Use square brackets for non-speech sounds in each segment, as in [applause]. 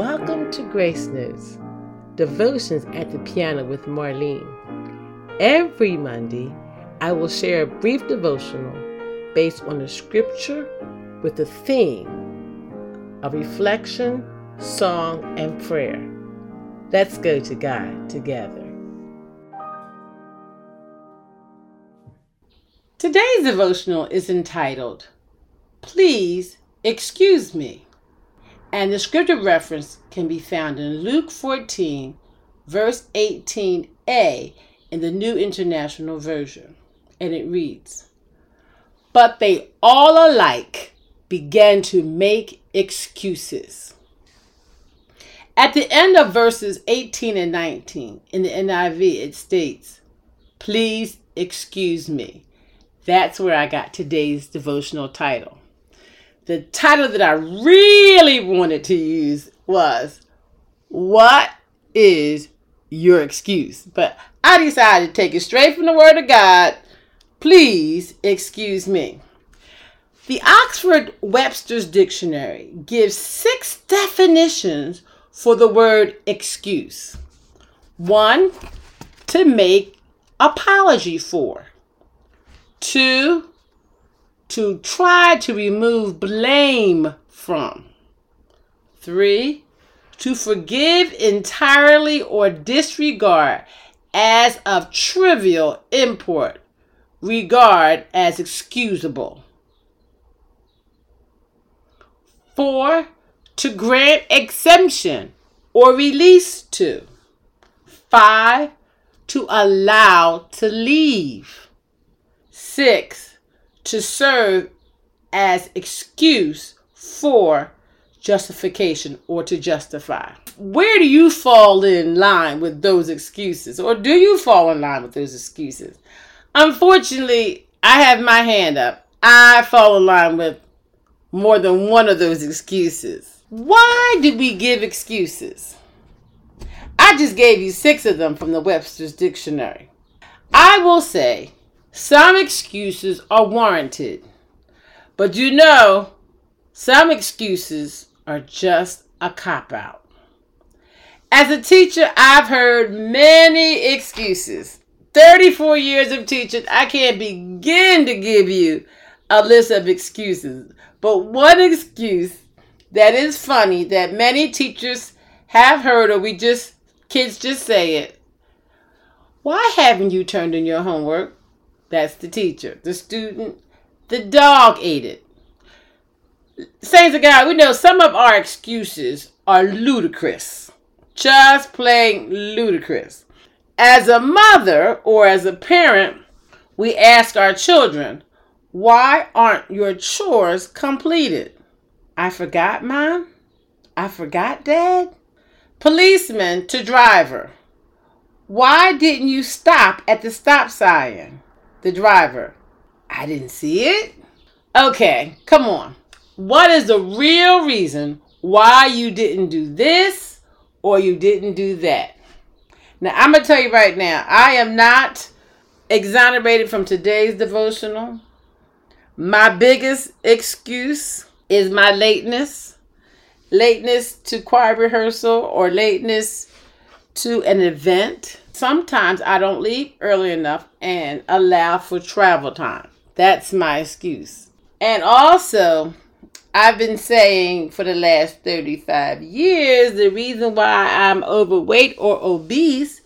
Welcome to Grace Notes, devotions at the piano with Marlene. Every Monday, I will share a brief devotional based on a scripture with a theme of reflection, song, and prayer. Let's go to God together. Today's devotional is entitled, Please Excuse Me. And the scripture reference can be found in Luke 14, verse 18a in the New International Version. And it reads But they all alike began to make excuses. At the end of verses 18 and 19 in the NIV, it states, Please excuse me. That's where I got today's devotional title the title that I really wanted to use was What is Your Excuse? But I decided to take it straight from the Word of God. Please excuse me. The Oxford Webster's Dictionary gives six definitions for the word excuse. One, to make apology for. Two, to try to remove blame from. Three, to forgive entirely or disregard as of trivial import, regard as excusable. Four, to grant exemption or release to. Five, to allow to leave. Six, to serve as excuse for justification or to justify. Where do you fall in line with those excuses? Or do you fall in line with those excuses? Unfortunately, I have my hand up. I fall in line with more than one of those excuses. Why do we give excuses? I just gave you six of them from the Webster's Dictionary. I will say some excuses are warranted, but you know, some excuses are just a cop out. As a teacher, I've heard many excuses. 34 years of teaching, I can't begin to give you a list of excuses. But one excuse that is funny that many teachers have heard, or we just, kids just say it. Why haven't you turned in your homework? That's the teacher. The student, the dog ate it. Saints of God, we know some of our excuses are ludicrous. Just plain ludicrous. As a mother or as a parent, we ask our children, why aren't your chores completed? I forgot, Mom. I forgot, Dad. Policeman to driver. Why didn't you stop at the stop sign? The driver. I didn't see it. Okay, come on. What is the real reason why you didn't do this or you didn't do that? Now, I'm going to tell you right now, I am not exonerated from today's devotional. My biggest excuse is my lateness. Lateness to choir rehearsal or lateness to an event. Sometimes I don't leave early enough and allow for travel time. That's my excuse. And also, I've been saying for the last 35 years the reason why I'm overweight or obese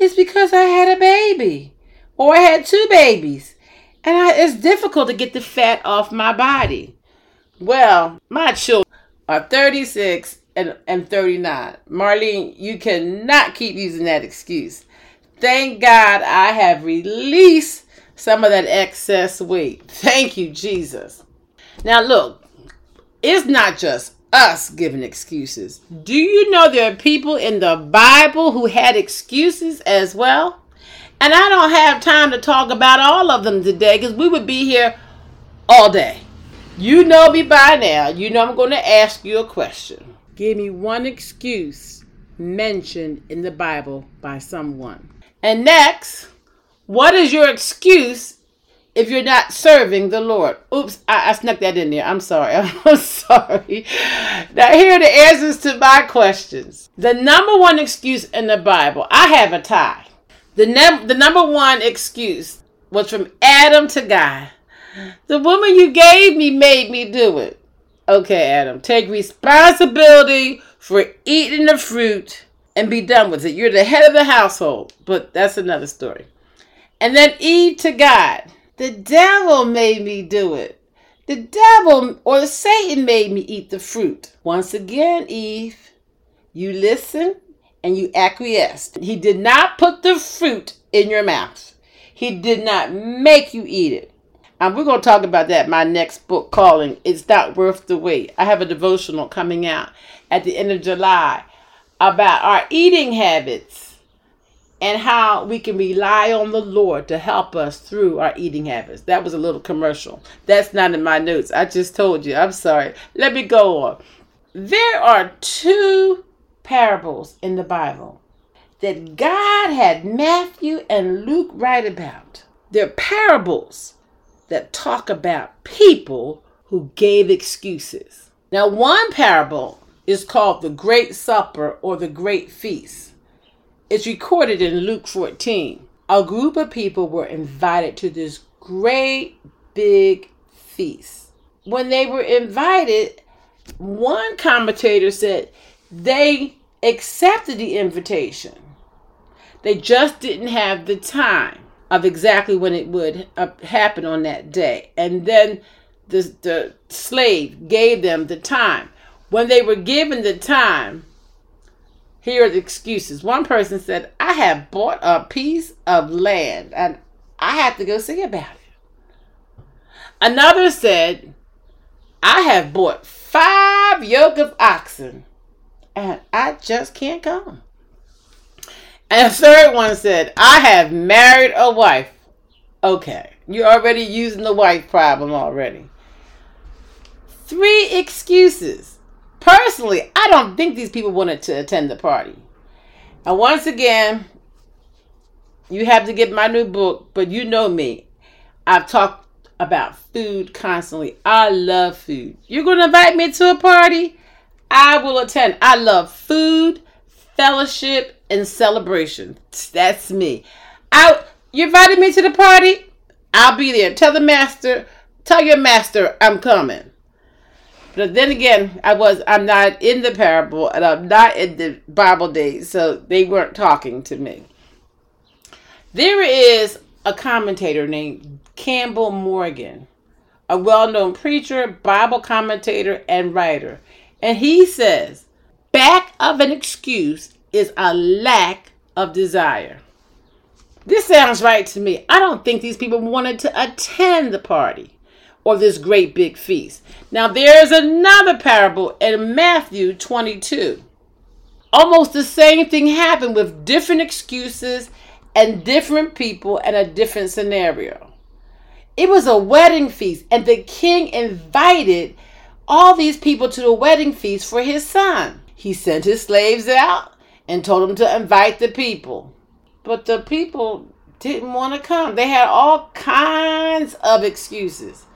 is because I had a baby or I had two babies. And I, it's difficult to get the fat off my body. Well, my children are 36 and, and 39. Marlene, you cannot keep using that excuse. Thank God I have released some of that excess weight. Thank you, Jesus. Now, look, it's not just us giving excuses. Do you know there are people in the Bible who had excuses as well? And I don't have time to talk about all of them today because we would be here all day. You know me by now. You know I'm going to ask you a question. Give me one excuse mentioned in the Bible by someone. And next, what is your excuse if you're not serving the Lord. Oops, I, I snuck that in there. I'm sorry. [laughs] I'm sorry. Now, here are the answers to my questions. The number one excuse in the Bible I have a tie. The, num- the number one excuse was from Adam to God. The woman you gave me made me do it. Okay, Adam, take responsibility for eating the fruit and be done with it. You're the head of the household, but that's another story. And then Eve to God. The devil made me do it. The devil or Satan made me eat the fruit. Once again, Eve, you listened and you acquiesced. He did not put the fruit in your mouth. He did not make you eat it. And we're going to talk about that my next book calling It's Not Worth the Wait. I have a devotional coming out at the end of July about our eating habits and how we can rely on the Lord to help us through our eating habits. That was a little commercial. That's not in my notes. I just told you. I'm sorry. Let me go on. There are two parables in the Bible that God had Matthew and Luke write about. They're parables that talk about people who gave excuses. Now, one parable is called the Great Supper or the Great Feast. It's recorded in Luke 14. A group of people were invited to this great big feast. When they were invited, one commentator said they accepted the invitation. They just didn't have the time of exactly when it would happen on that day. And then the, the slave gave them the time. When they were given the time, here are the excuses. One person said, I have bought a piece of land and I have to go see about it. Another said, I have bought five yoke of oxen and I just can't come. And a third one said, I have married a wife. Okay, you're already using the wife problem already. Three excuses. Personally, I don't think these people wanted to attend the party. And once again, you have to get my new book, but you know me. I've talked about food constantly. I love food. You're going to invite me to a party? I will attend. I love food, fellowship, and celebration. That's me. Out. You invited me to the party. I'll be there. Tell the master. Tell your master I'm coming. But then again, I was I'm not in the parable and I'm not in the Bible days, so they weren't talking to me. There is a commentator named Campbell Morgan, a well-known preacher, Bible commentator, and writer. And he says, back of an excuse is a lack of desire. This sounds right to me. I don't think these people wanted to attend the party or this great big feast. Now, there's another parable in Matthew 22. Almost the same thing happened with different excuses and different people and a different scenario. It was a wedding feast, and the king invited all these people to the wedding feast for his son. He sent his slaves out and told them to invite the people. But the people didn't want to come. They had all kinds of excuses.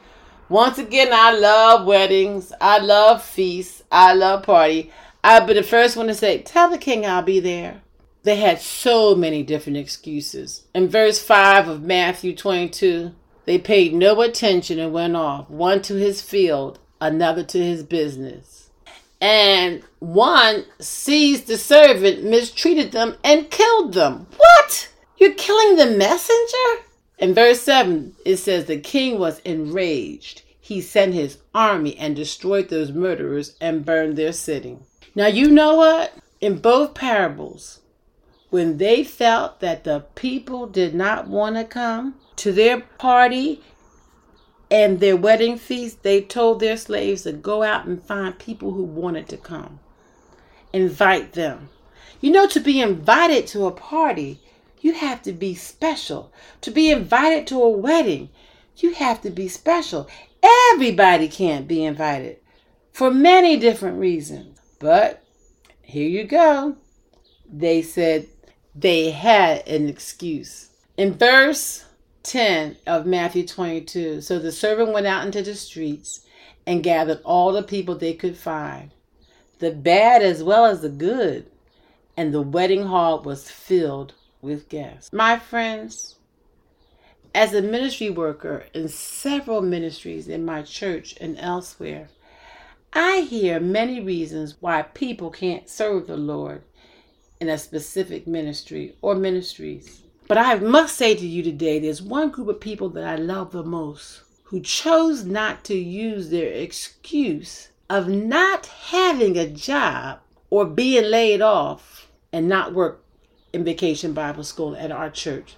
Once again, I love weddings. I love feasts. I love party. I've been the first one to say, tell the king I'll be there. They had so many different excuses. In verse 5 of Matthew 22, they paid no attention and went off, one to his field, another to his business and one seized the servant, mistreated them, and killed them. What? You're killing the messenger? In verse 7, it says, The king was enraged. He sent his army and destroyed those murderers and burned their city. Now, you know what? In both parables, when they felt that the people did not want to come to their party and their wedding feast, they told their slaves to go out and find people who wanted to come. Invite them. You know, to be invited to a party, you have to be special. To be invited to a wedding, you have to be special. Everybody can't be invited for many different reasons. But here you go. They said they had an excuse. In verse 10 of Matthew 22. So the servant went out into the streets and gathered all the people they could find, the bad as well as the good, and the wedding hall was filled with guests. My friends, as a ministry worker in several ministries in my church and elsewhere, I hear many reasons why people can't serve the Lord in a specific ministry or ministries. But I must say to you today there's one group of people that I love the most who chose not to use their excuse of not having a job or being laid off and not work in vacation Bible school at our church.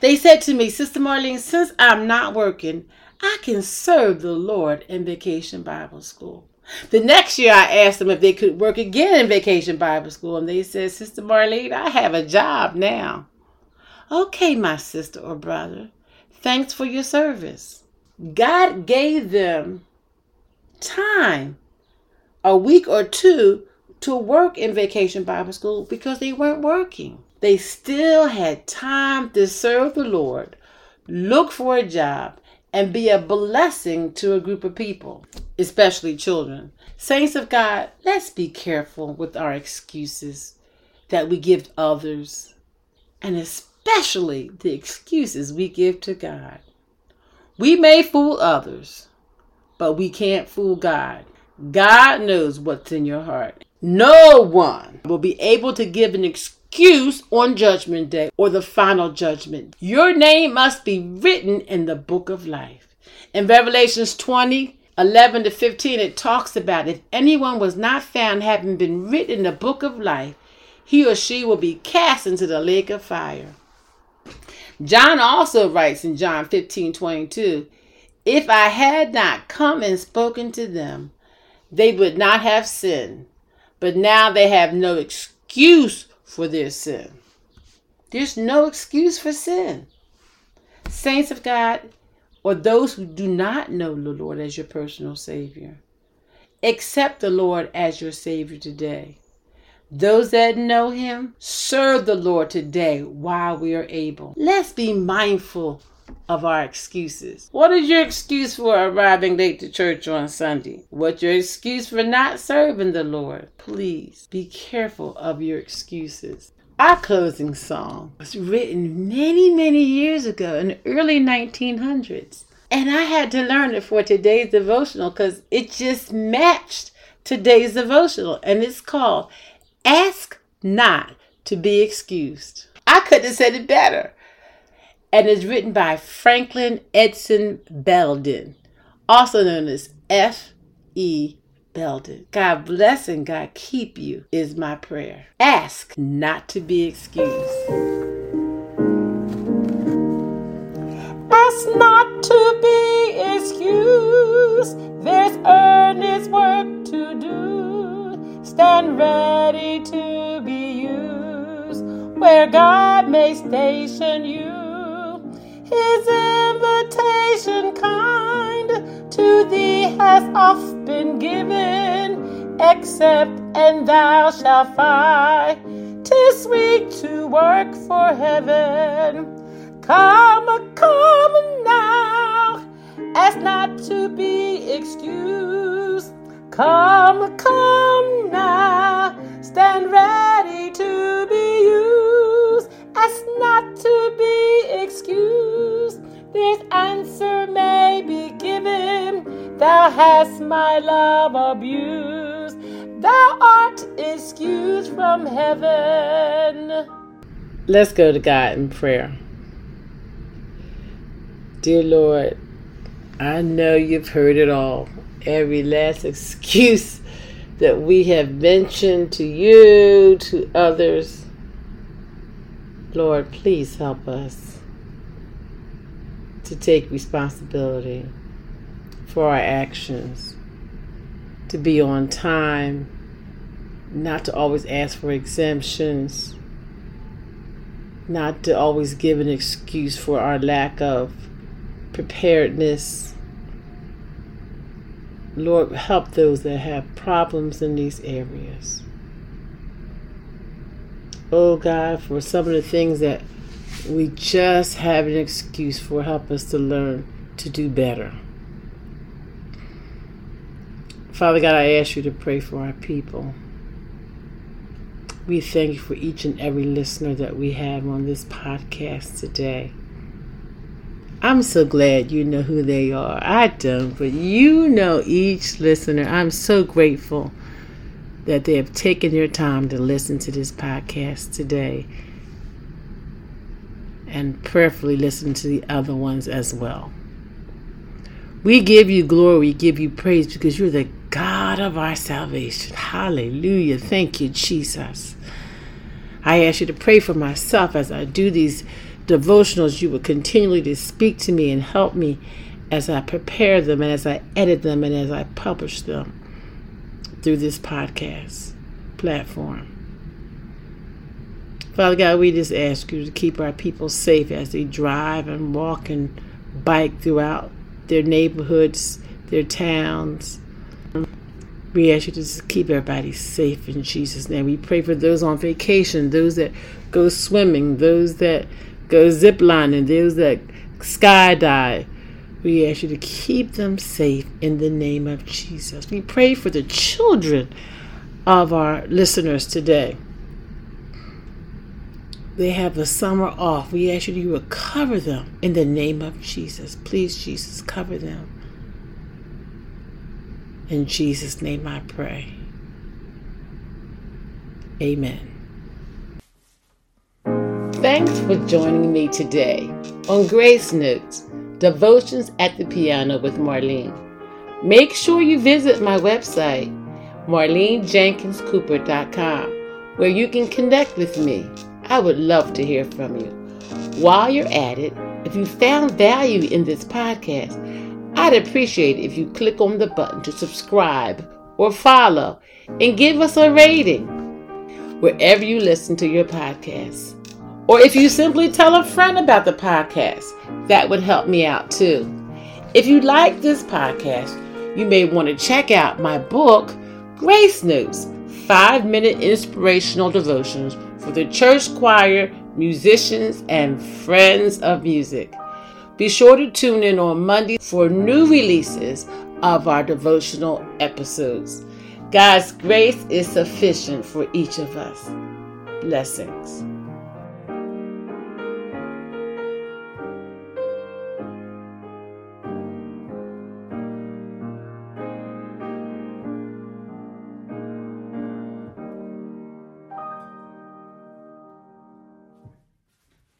They said to me, Sister Marlene, since I'm not working, I can serve the Lord in Vacation Bible School. The next year, I asked them if they could work again in Vacation Bible School, and they said, Sister Marlene, I have a job now. Okay, my sister or brother, thanks for your service. God gave them time, a week or two, to work in Vacation Bible School because they weren't working. They still had time to serve the Lord, look for a job, and be a blessing to a group of people, especially children. Saints of God, let's be careful with our excuses that we give others, and especially the excuses we give to God. We may fool others, but we can't fool God. God knows what's in your heart. No one will be able to give an excuse on Judgment Day or the final judgment. Your name must be written in the book of life. In Revelations 20, 11 to 15, it talks about if anyone was not found having been written in the book of life, he or she will be cast into the lake of fire. John also writes in John 15 22, If I had not come and spoken to them, they would not have sinned. But now they have no excuse for their sin. There's no excuse for sin. Saints of God, or those who do not know the Lord as your personal Savior, accept the Lord as your Savior today. Those that know Him, serve the Lord today while we are able. Let's be mindful of our excuses. What is your excuse for arriving late to church on Sunday? What's your excuse for not serving the Lord? Please be careful of your excuses. Our closing song was written many, many years ago in the early 1900s. And I had to learn it for today's devotional because it just matched today's devotional. And it's called Ask Not to Be Excused. I couldn't have said it better and is written by Franklin Edson Belden, also known as F. E. Belden. God bless and God keep you is my prayer. Ask not to be excused. Ask not to be excused. There's earnest work to do. Stand ready to be used where God may station you. Has oft been given. Accept and thou shalt find. Tis sweet to work for heaven. Come, come now, ask not to be excused. Come, come now, stand ready to be used. Ask not to be excused. This answer may be given. Thou hast my love abused. Thou art excused from heaven. Let's go to God in prayer. Dear Lord, I know you've heard it all. Every last excuse that we have mentioned to you, to others. Lord, please help us to take responsibility for our actions, to be on time, not to always ask for exemptions, not to always give an excuse for our lack of preparedness. Lord, help those that have problems in these areas. Oh God, for some of the things that We just have an excuse for help us to learn to do better. Father God, I ask you to pray for our people. We thank you for each and every listener that we have on this podcast today. I'm so glad you know who they are. I don't, but you know each listener. I'm so grateful that they have taken their time to listen to this podcast today and prayerfully listen to the other ones as well. We give you glory, we give you praise because you're the God of our salvation. Hallelujah. Thank you, Jesus. I ask you to pray for myself as I do these devotionals. You will continually to speak to me and help me as I prepare them and as I edit them and as I publish them through this podcast platform. Father God, we just ask you to keep our people safe as they drive and walk and bike throughout their neighborhoods, their towns. We ask you to just keep everybody safe in Jesus' name. We pray for those on vacation, those that go swimming, those that go ziplining, those that skydive. We ask you to keep them safe in the name of Jesus. We pray for the children of our listeners today. They have the summer off. We ask you to recover them in the name of Jesus. Please, Jesus, cover them. In Jesus' name I pray. Amen. Thanks for joining me today on Grace Notes Devotions at the Piano with Marlene. Make sure you visit my website, marlenejenkinscooper.com, where you can connect with me. I would love to hear from you. While you're at it, if you found value in this podcast, I'd appreciate if you click on the button to subscribe or follow and give us a rating wherever you listen to your podcast. Or if you simply tell a friend about the podcast, that would help me out too. If you like this podcast, you may want to check out my book, Grace Notes Five Minute Inspirational Devotions for the Church Choir, Musicians, and Friends of Music. Be sure to tune in on Monday for new releases of our devotional episodes. God's grace is sufficient for each of us. Blessings.